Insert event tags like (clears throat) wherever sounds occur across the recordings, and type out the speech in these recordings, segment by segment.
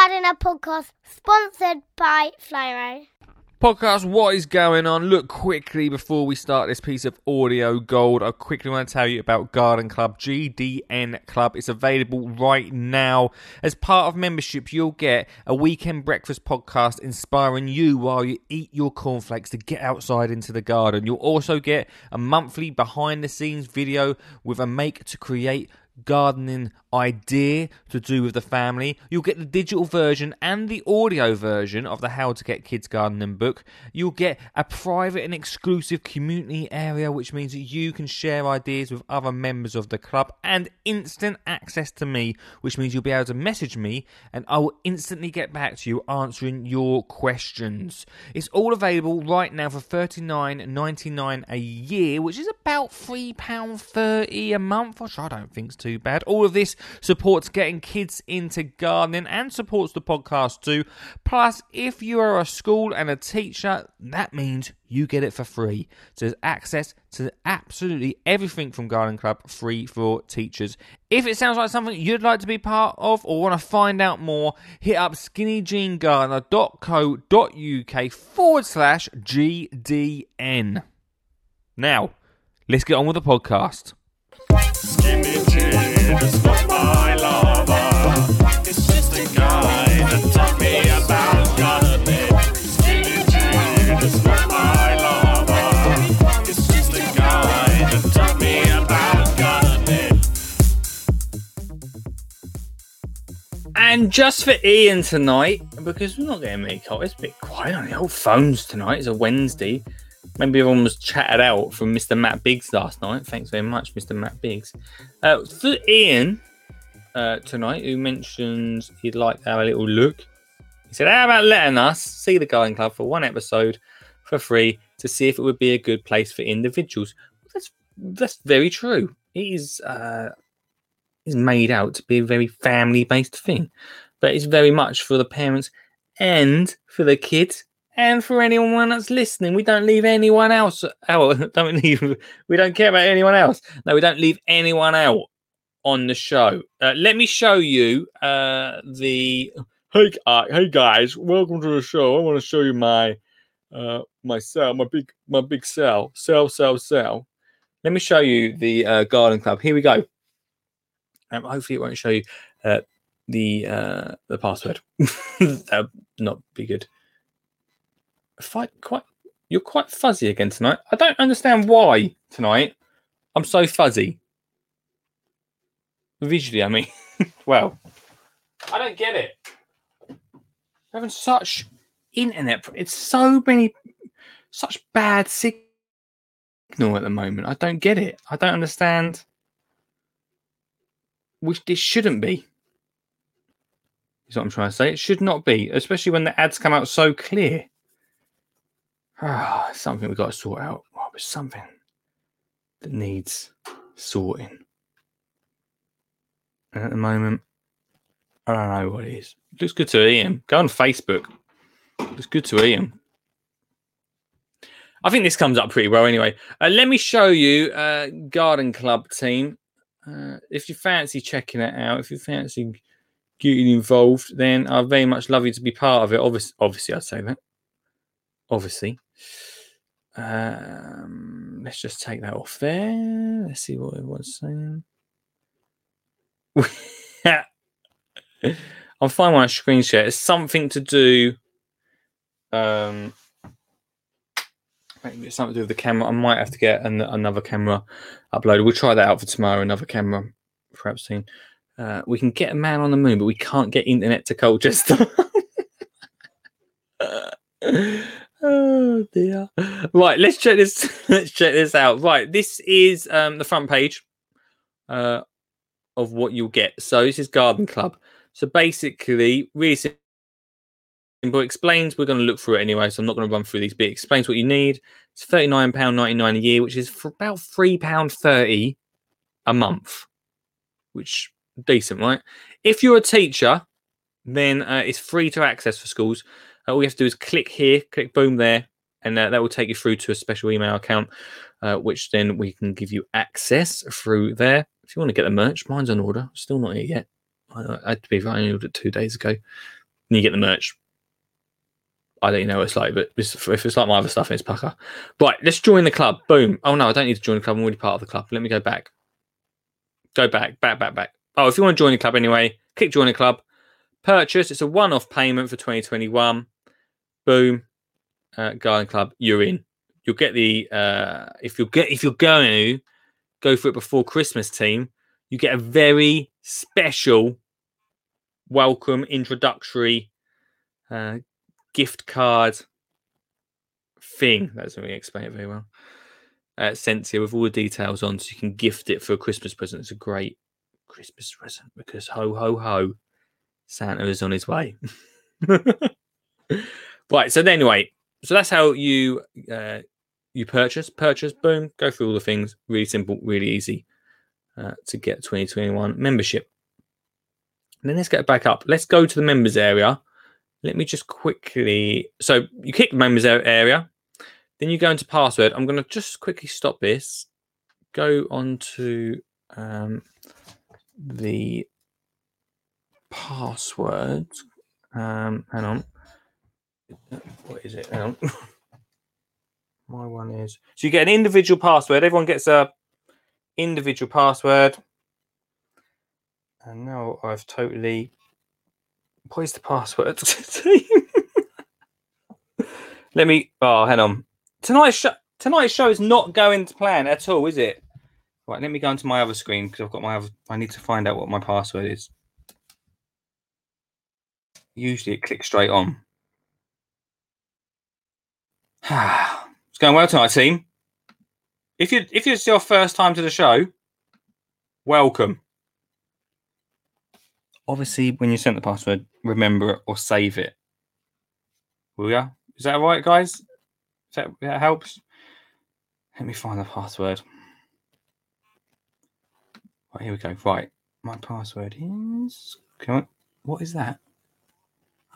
Gardener podcast sponsored by Flymo. Podcast, what is going on? Look quickly before we start this piece of audio gold. I quickly want to tell you about Garden Club, GDN Club. It's available right now. As part of membership, you'll get a weekend breakfast podcast inspiring you while you eat your cornflakes to get outside into the garden. You'll also get a monthly behind the scenes video with a make to create gardening idea to do with the family. You'll get the digital version and the audio version of the How to Get Kids Gardening book. You'll get a private and exclusive community area, which means that you can share ideas with other members of the club, and instant access to me, which means you'll be able to message me and I will instantly get back to you answering your questions. It's all available right now for $39.99 a year, which is about £3.30 a month, which I don't think's too bad. All of this supports getting kids into gardening and supports the podcast too. Plus, if you are a school and a teacher, that means you get it for free. So there's access to absolutely everything from Garden Club free for teachers. If it sounds like something you'd like to be part of or want to find out more, hit up skinnyjeangardener.co.uk forward slash GDN. Now, let's get on with the podcast. And just for Ian tonight, because we're not getting many calls, it's a bit quiet on the old phones tonight. It's a Wednesday. Maybe everyone was chatted out from Mr. Matt Biggs last night. Thanks very much, Mr. Matt Biggs. Uh, for Ian uh, tonight, who mentions he'd like have a little look, he said, How about letting us see the Garden Club for one episode for free to see if it would be a good place for individuals? That's that's very true. It is uh, is made out to be a very family based thing, but it's very much for the parents and for the kids and for anyone that's listening. We don't leave anyone else out. (laughs) Don't leave. We don't care about anyone else. No, we don't leave anyone out on the show. Uh, let me show you uh, the. Hey, uh, hey guys, welcome to the show. I want to show you my uh, my cell, my big my big cell, cell, cell, cell. Let me show you the uh, garden club. Here we go. Um, hopefully, it won't show you uh, the uh, the password. (laughs) that would not be good. Quite, quite, you're quite fuzzy again tonight. I don't understand why tonight. I'm so fuzzy. Visually, I mean. (laughs) well, I don't get it. We're having such internet. It's so many, such bad signal at the moment. I don't get it. I don't understand. Which this shouldn't be. Is what I'm trying to say. It should not be, especially when the ads come out so clear. Ah, (sighs) something we've got to sort out. Oh, but something that needs sorting. And at the moment, I don't know what it is. looks good to Ian. Go on Facebook. Looks good to Ian. I think this comes up pretty well anyway. Uh, let me show you uh, Garden Club team. Uh, if you fancy checking it out, if you fancy getting involved, then I'd very much love you to be part of it. Obviously, obviously I'd say that. Obviously. Um, let's just take that off there. Let's see what it was saying. (laughs) I'll find my screen share. It's something to do. Um, maybe it's something to do with the camera. I might have to get an, another camera uploaded. We'll try that out for tomorrow. Another camera, perhaps soon. Uh, we can get a man on the moon, but we can't get internet to Colchester. (laughs) (laughs) oh dear. Right, let's check this. (laughs) let's check this out. Right, this is um, the front page uh, of what you'll get. So this is Garden Club. So basically, really simple. Explains. We're going to look through it anyway, so I'm not going to run through these. But it explains what you need. It's thirty nine pound ninety nine a year, which is for about three pound thirty a month, which decent, right? If you're a teacher, then uh, it's free to access for schools. Uh, all you have to do is click here, click boom there, and uh, that will take you through to a special email account, uh, which then we can give you access through there. If you want to get the merch, mine's on order. Still not here yet. I, I had to be I ordered two days ago. and you get the merch. I don't know what it's like, but if it's like my other stuff, it's pucker. Right, let's join the club. Boom. Oh no, I don't need to join the club. I'm already part of the club. Let me go back. Go back, back, back, back. Oh, if you want to join the club anyway, click join the club. Purchase. It's a one-off payment for 2021. Boom. Uh, Garden Club, you're in. You'll get the uh, if you get if you're going to go for it before Christmas, team. You get a very special welcome introductory uh, gift card thing. That doesn't really explain it very well. Uh, sent you with all the details on, so you can gift it for a Christmas present. It's a great Christmas present because ho ho ho, Santa is on his way. (laughs) right. So anyway, so that's how you uh, you purchase, purchase, boom, go through all the things. Really simple, really easy uh, to get 2021 membership. And then let's get back up. Let's go to the members area. Let me just quickly. So you click the members area, then you go into password. I'm going to just quickly stop this. Go on to um, the password. Um, hang on. What is it? Hang on. (laughs) My one is. So you get an individual password. Everyone gets a individual password. And now I've totally. What is the password? (laughs) Let me. Oh, hang on. Tonight's show. Tonight's show is not going to plan at all, is it? Right. Let me go into my other screen because I've got my other. I need to find out what my password is. Usually it clicks straight on. (sighs) it's going well tonight, team. If you if it's your first time to the show, welcome. Obviously, when you sent the password, remember it or save it. Will ya? Is that right, guys? Is that, that helps? Let me find the password. Right, here we go. Right, my password is. Come on. What is that?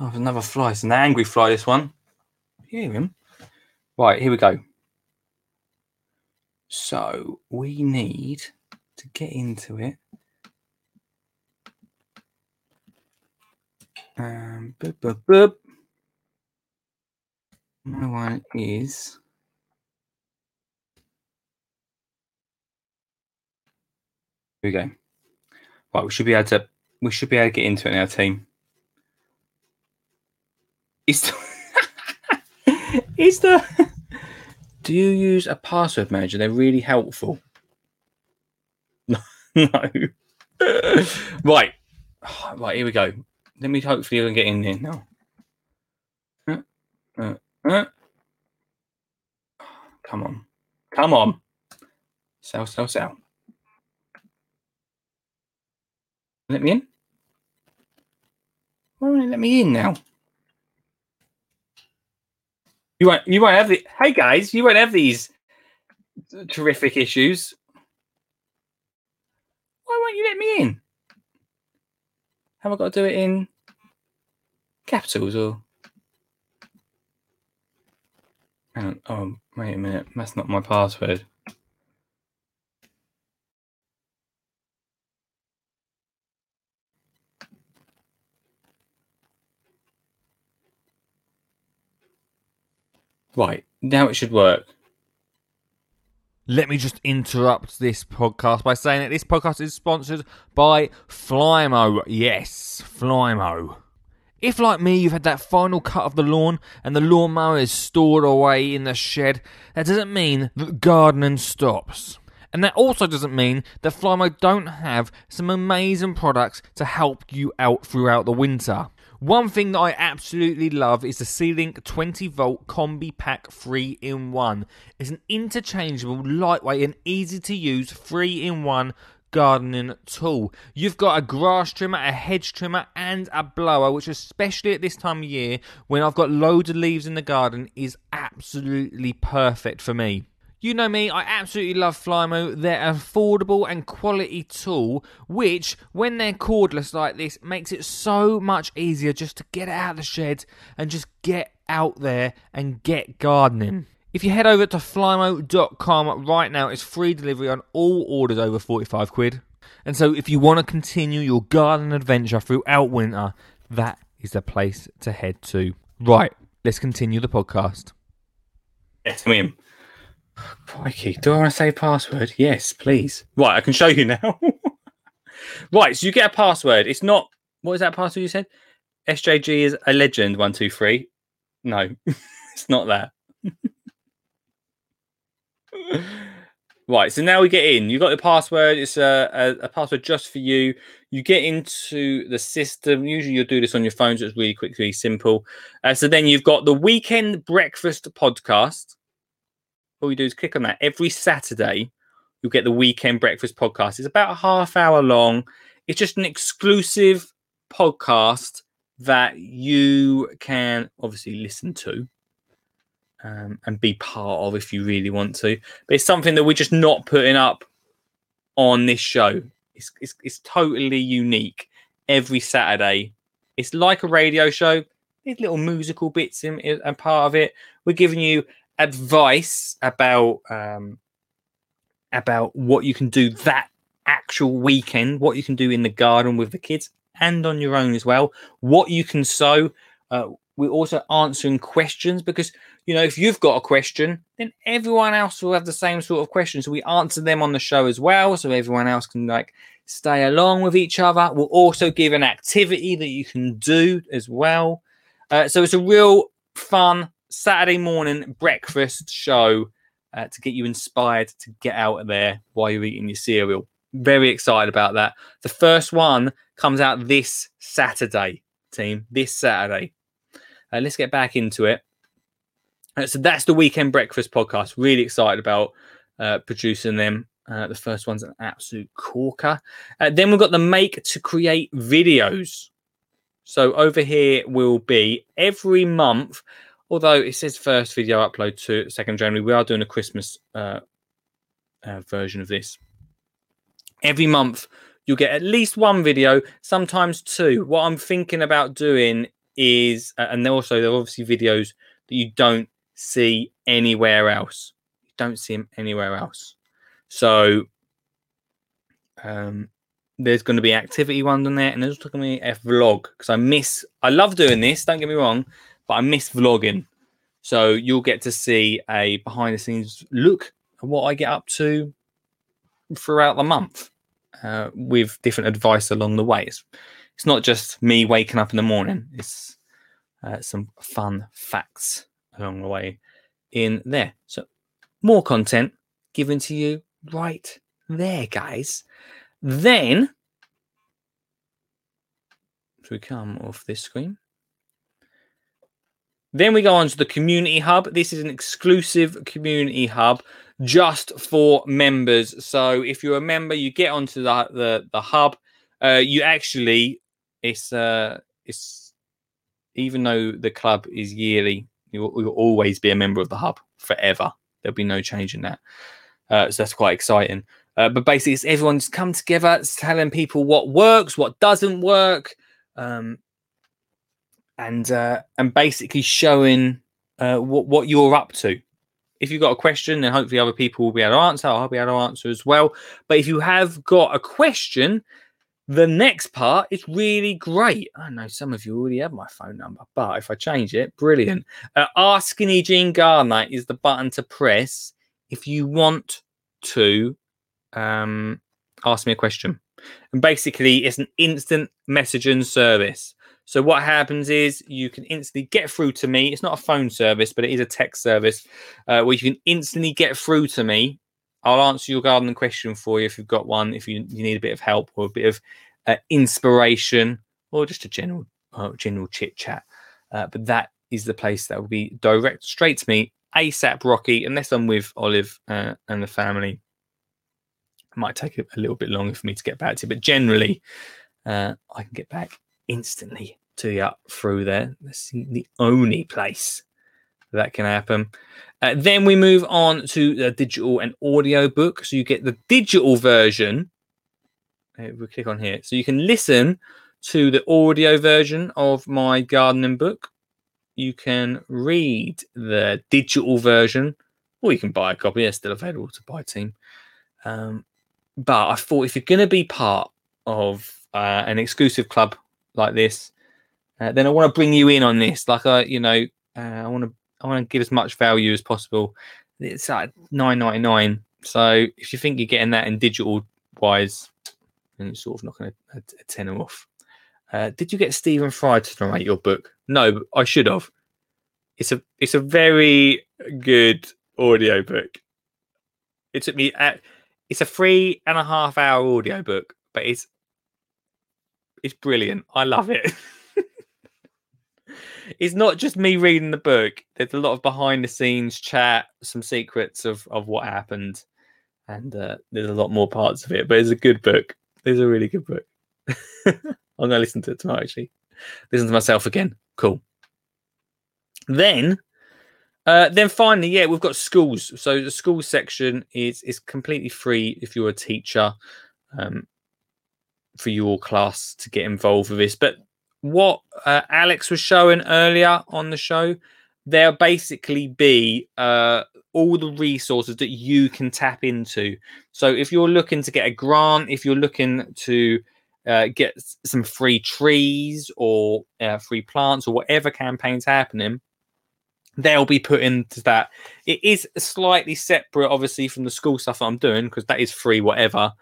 Oh, there's another fly. It's an angry fly. This one. You hear him? Right, here we go. So we need to get into it. Um, boop, boop, boop. My one is. Here we go. Right, we should be able to. We should be able to get into it now, team. Is the, is the do you use a password manager? They're really helpful. (laughs) No. (laughs) right. (sighs) Right, here we go. Let me hopefully even get in there now. Uh, uh, uh. Come on. Come on. Sell, sell, sell. Let me in. Why won't it let me in now? You won't. You won't have the. Hey guys, you won't have these terrific issues. Why won't you let me in? Have I got to do it in capitals or? Hang on. Oh, wait a minute. That's not my password. Right now, it should work. Let me just interrupt this podcast by saying that this podcast is sponsored by Flymo. Yes, Flymo. If, like me, you've had that final cut of the lawn and the lawnmower is stored away in the shed, that doesn't mean that gardening stops. And that also doesn't mean that Flymo don't have some amazing products to help you out throughout the winter. One thing that I absolutely love is the C-Link 20 volt Combi Pack 3 in 1. It's an interchangeable, lightweight, and easy to use 3 in 1 gardening tool. You've got a grass trimmer, a hedge trimmer, and a blower, which, especially at this time of year when I've got loads of leaves in the garden, is absolutely perfect for me. You know me, I absolutely love Flymo. They're an affordable and quality tool, which, when they're cordless like this, makes it so much easier just to get out of the shed and just get out there and get gardening. If you head over to flymo.com right now, it's free delivery on all orders over 45 quid. And so, if you want to continue your garden adventure throughout winter, that is the place to head to. Right, let's continue the podcast. Yes, William. Crikey, do I want to say password? Yes, please. Right, I can show you now. (laughs) right, so you get a password. It's not what is that password you said? SJG is a legend. One, two, three. No, (laughs) it's not that. (laughs) right, so now we get in. You got the password. It's a, a, a password just for you. You get into the system. Usually, you'll do this on your phone, so it's really quick, really simple. Uh, so then you've got the weekend breakfast podcast. All you do is click on that. Every Saturday, you'll get the weekend breakfast podcast. It's about a half hour long. It's just an exclusive podcast that you can obviously listen to um, and be part of if you really want to. But it's something that we're just not putting up on this show. It's, it's, it's totally unique every Saturday. It's like a radio show. There's little musical bits in, in and part of it. We're giving you advice about um, about what you can do that actual weekend, what you can do in the garden with the kids and on your own as well, what you can sow. Uh, we're also answering questions because you know if you've got a question, then everyone else will have the same sort of question. So we answer them on the show as well, so everyone else can like stay along with each other. We'll also give an activity that you can do as well. Uh, so it's a real fun Saturday morning breakfast show uh, to get you inspired to get out of there while you're eating your cereal. Very excited about that. The first one comes out this Saturday, team. This Saturday. Uh, let's get back into it. Uh, so that's the weekend breakfast podcast. Really excited about uh, producing them. Uh, the first one's an absolute corker. Uh, then we've got the make to create videos. So over here will be every month, although it says first video upload to 2nd January, we are doing a Christmas uh, uh, version of this. Every month, you'll get at least one video, sometimes two. What I'm thinking about doing is, uh, and also there are obviously videos that you don't see anywhere else. You don't see them anywhere else. So um, there's going to be activity ones on there, and there's also going to be a vlog because I miss. I love doing this. Don't get me wrong, but I miss vlogging. So you'll get to see a behind the scenes look at what I get up to throughout the month uh, with different advice along the way. It's, it's not just me waking up in the morning. It's uh, some fun facts along the way in there. So more content given to you right there, guys. Then, so we come off this screen. Then we go on to the community hub. This is an exclusive community hub just for members. So if you're a member, you get onto the the, the hub. Uh, you actually, it's uh, it's even though the club is yearly, you'll, you'll always be a member of the hub forever. There'll be no change in that. Uh, so that's quite exciting. Uh, but basically, it's everyone's come together, it's telling people what works, what doesn't work, um, and uh, and basically showing uh, what what you're up to. If you've got a question, then hopefully other people will be able to answer. I'll be able to answer as well. But if you have got a question, the next part is really great. I know some of you already have my phone number, but if I change it, brilliant. Uh, Ask Skinny Jean Gardener is the button to press if you want to um, ask me a question. And basically, it's an instant messaging service. So what happens is you can instantly get through to me. It's not a phone service, but it is a text service uh, where you can instantly get through to me. I'll answer your gardening question for you if you've got one. If you, you need a bit of help or a bit of uh, inspiration or just a general uh, general chit chat. Uh, but that is the place that will be direct straight to me ASAP Rocky, unless I'm with Olive uh, and the family. It might take a, a, little bit longer for me to get back to you, but generally, uh, I can get back instantly to you through there. That's the only place that can happen. Uh, then we move on to the digital and audio book. So you get the digital version. Uh, we click on here. So you can listen to the audio version of my gardening book you can read the digital version, or you can buy a copy. It's still available to buy, team. Um, but I thought if you're going to be part of uh, an exclusive club like this, uh, then I want to bring you in on this. Like I, you know, uh, I want to I want to give as much value as possible. It's at nine ninety nine. So if you think you're getting that in digital wise, then you're sort of knocking a, a, a tenner off. Uh, did you get Stephen Fry to narrate your book? No, I should have. It's a it's a very good audio book. It took me at it's a three and a half hour audio book, but it's it's brilliant. I love it. (laughs) it's not just me reading the book. There's a lot of behind the scenes chat, some secrets of of what happened, and uh, there's a lot more parts of it. But it's a good book. It's a really good book. (laughs) I'm gonna listen to it tomorrow. Actually, listen to myself again. Cool. Then, uh, then finally, yeah, we've got schools. So the school section is is completely free if you're a teacher, um, for your class to get involved with this. But what uh, Alex was showing earlier on the show, there'll basically be uh, all the resources that you can tap into. So if you're looking to get a grant, if you're looking to uh, get some free trees or uh, free plants or whatever campaign's happening, they'll be put into that. It is slightly separate, obviously, from the school stuff I'm doing because that is free, whatever.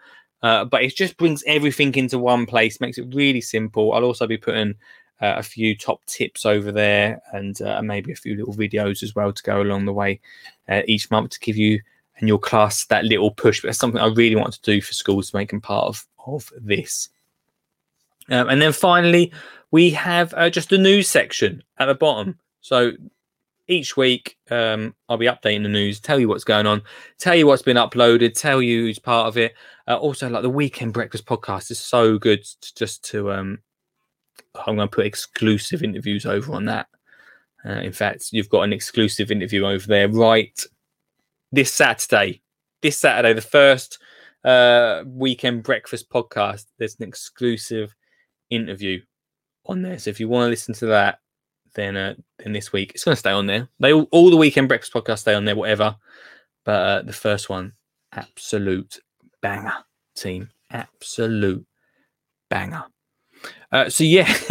Uh, but it just brings everything into one place, makes it really simple. I'll also be putting uh, a few top tips over there and uh, maybe a few little videos as well to go along the way uh, each month to give you and your class that little push. But it's something I really want to do for schools to make them part of, of this. Um, and then finally, we have uh, just the news section at the bottom. So each week, um, I'll be updating the news, tell you what's going on, tell you what's been uploaded, tell you who's part of it. Uh, also, like the Weekend Breakfast podcast is so good t- just to. Um, I'm going to put exclusive interviews over on that. Uh, in fact, you've got an exclusive interview over there right this Saturday. This Saturday, the first uh, Weekend Breakfast podcast, there's an exclusive interview on there. So if you want to listen to that, then uh, then this week it's going to stay on there. They all, all the weekend breakfast podcasts stay on there, whatever. But uh, the first one, absolute banger, team, absolute banger. Uh, so yeah, (laughs)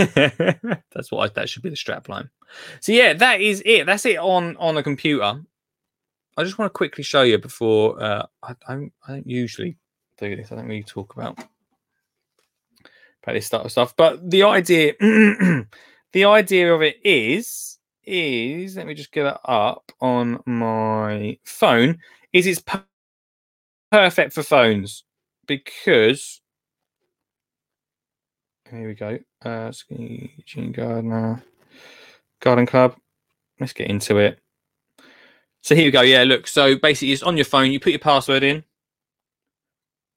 that's what I, that should be the strap line. So yeah, that is it. That's it on on the computer. I just want to quickly show you before uh, I don't I don't usually do this. I don't really talk about about this type of stuff. But the idea, (clears throat) the idea of it is, is let me just get it up on my phone. Is it's perfect for phones because here we go. Uh, Skinny Jean Gardener, Garden Club. Let's get into it. So here we go. Yeah, look. So basically, it's on your phone. You put your password in.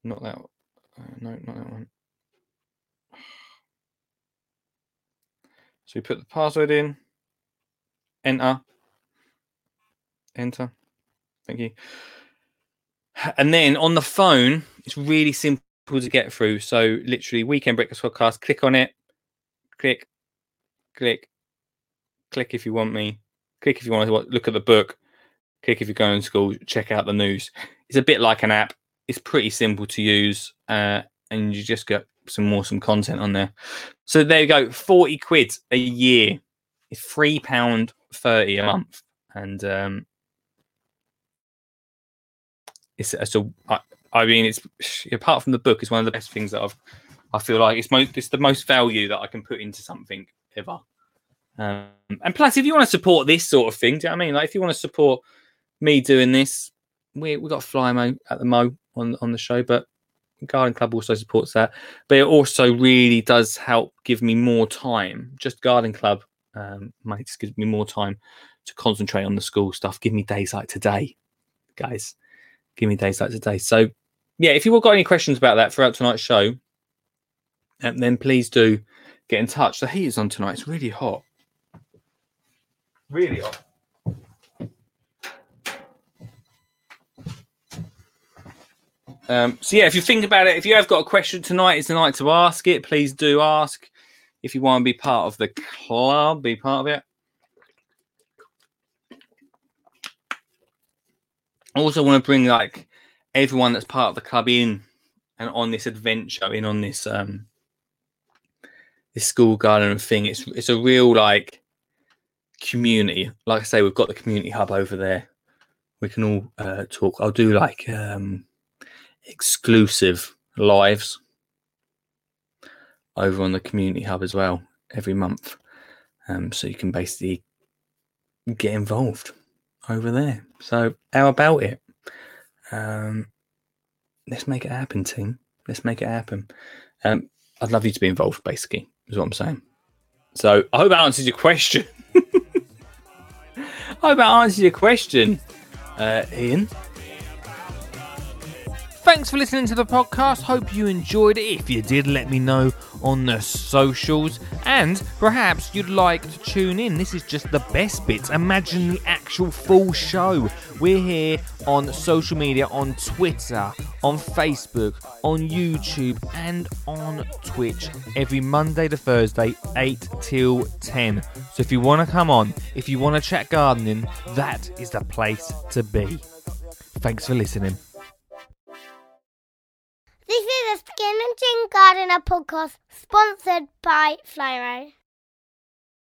Not that. one. Uh, no, not that one. So you put the password in, enter, enter. Thank you. And then on the phone, it's really simple to get through. So literally, Weekend Breakfast Podcast, click on it, click, click, click if you want me, click if you want to look at the book, click if you're going to school, check out the news. It's a bit like an app. It's pretty simple to use, uh, and you just get some awesome content on there. So there you go, forty quid a year. It's three pound thirty a month, and um, it's it's a. I, I mean, it's apart from the book, it's one of the best things that I've. I feel like it's most it's the most value that I can put into something ever. Um, and plus, if you want to support this sort of thing, do you know what I mean? Like, if you want to support me doing this, we we got Flymo at the Mo on on the show, but Garden Club also supports that. But it also really does help give me more time. Just Garden Club um, money just gives me more time to concentrate on the school stuff. Give me days like today, guys. Give me days like today. So, yeah, if you've all got any questions about that throughout tonight's show, um, then please do get in touch. The heat is on tonight. It's really hot. Really hot. Um, so yeah, if you think about it, if you have got a question tonight, it's the night to ask it. Please do ask. If you want to be part of the club, be part of it. I also want to bring like everyone that's part of the club in and on this adventure, in on this um this school garden thing. It's it's a real like community. Like I say, we've got the community hub over there. We can all uh, talk. I'll do like um, exclusive lives over on the community hub as well every month. Um, so you can basically get involved over there. So how about it? Um, let's make it happen, team. Let's make it happen. Um, I'd love you to be involved, basically, is what I'm saying. So I hope that answers your question. (laughs) I hope that answers your question, uh, Ian. Thanks for listening to the podcast. Hope you enjoyed it. If you did, let me know on the socials. And perhaps you'd like to tune in. This is just the best bits. Imagine the actual full show. We're here on social media on Twitter, on Facebook, on YouTube, and on Twitch every Monday to Thursday, 8 till 10. So if you want to come on, if you want to chat gardening, that is the place to be. Thanks for listening. This is a Skin and Chin Gardener podcast sponsored by Flymo.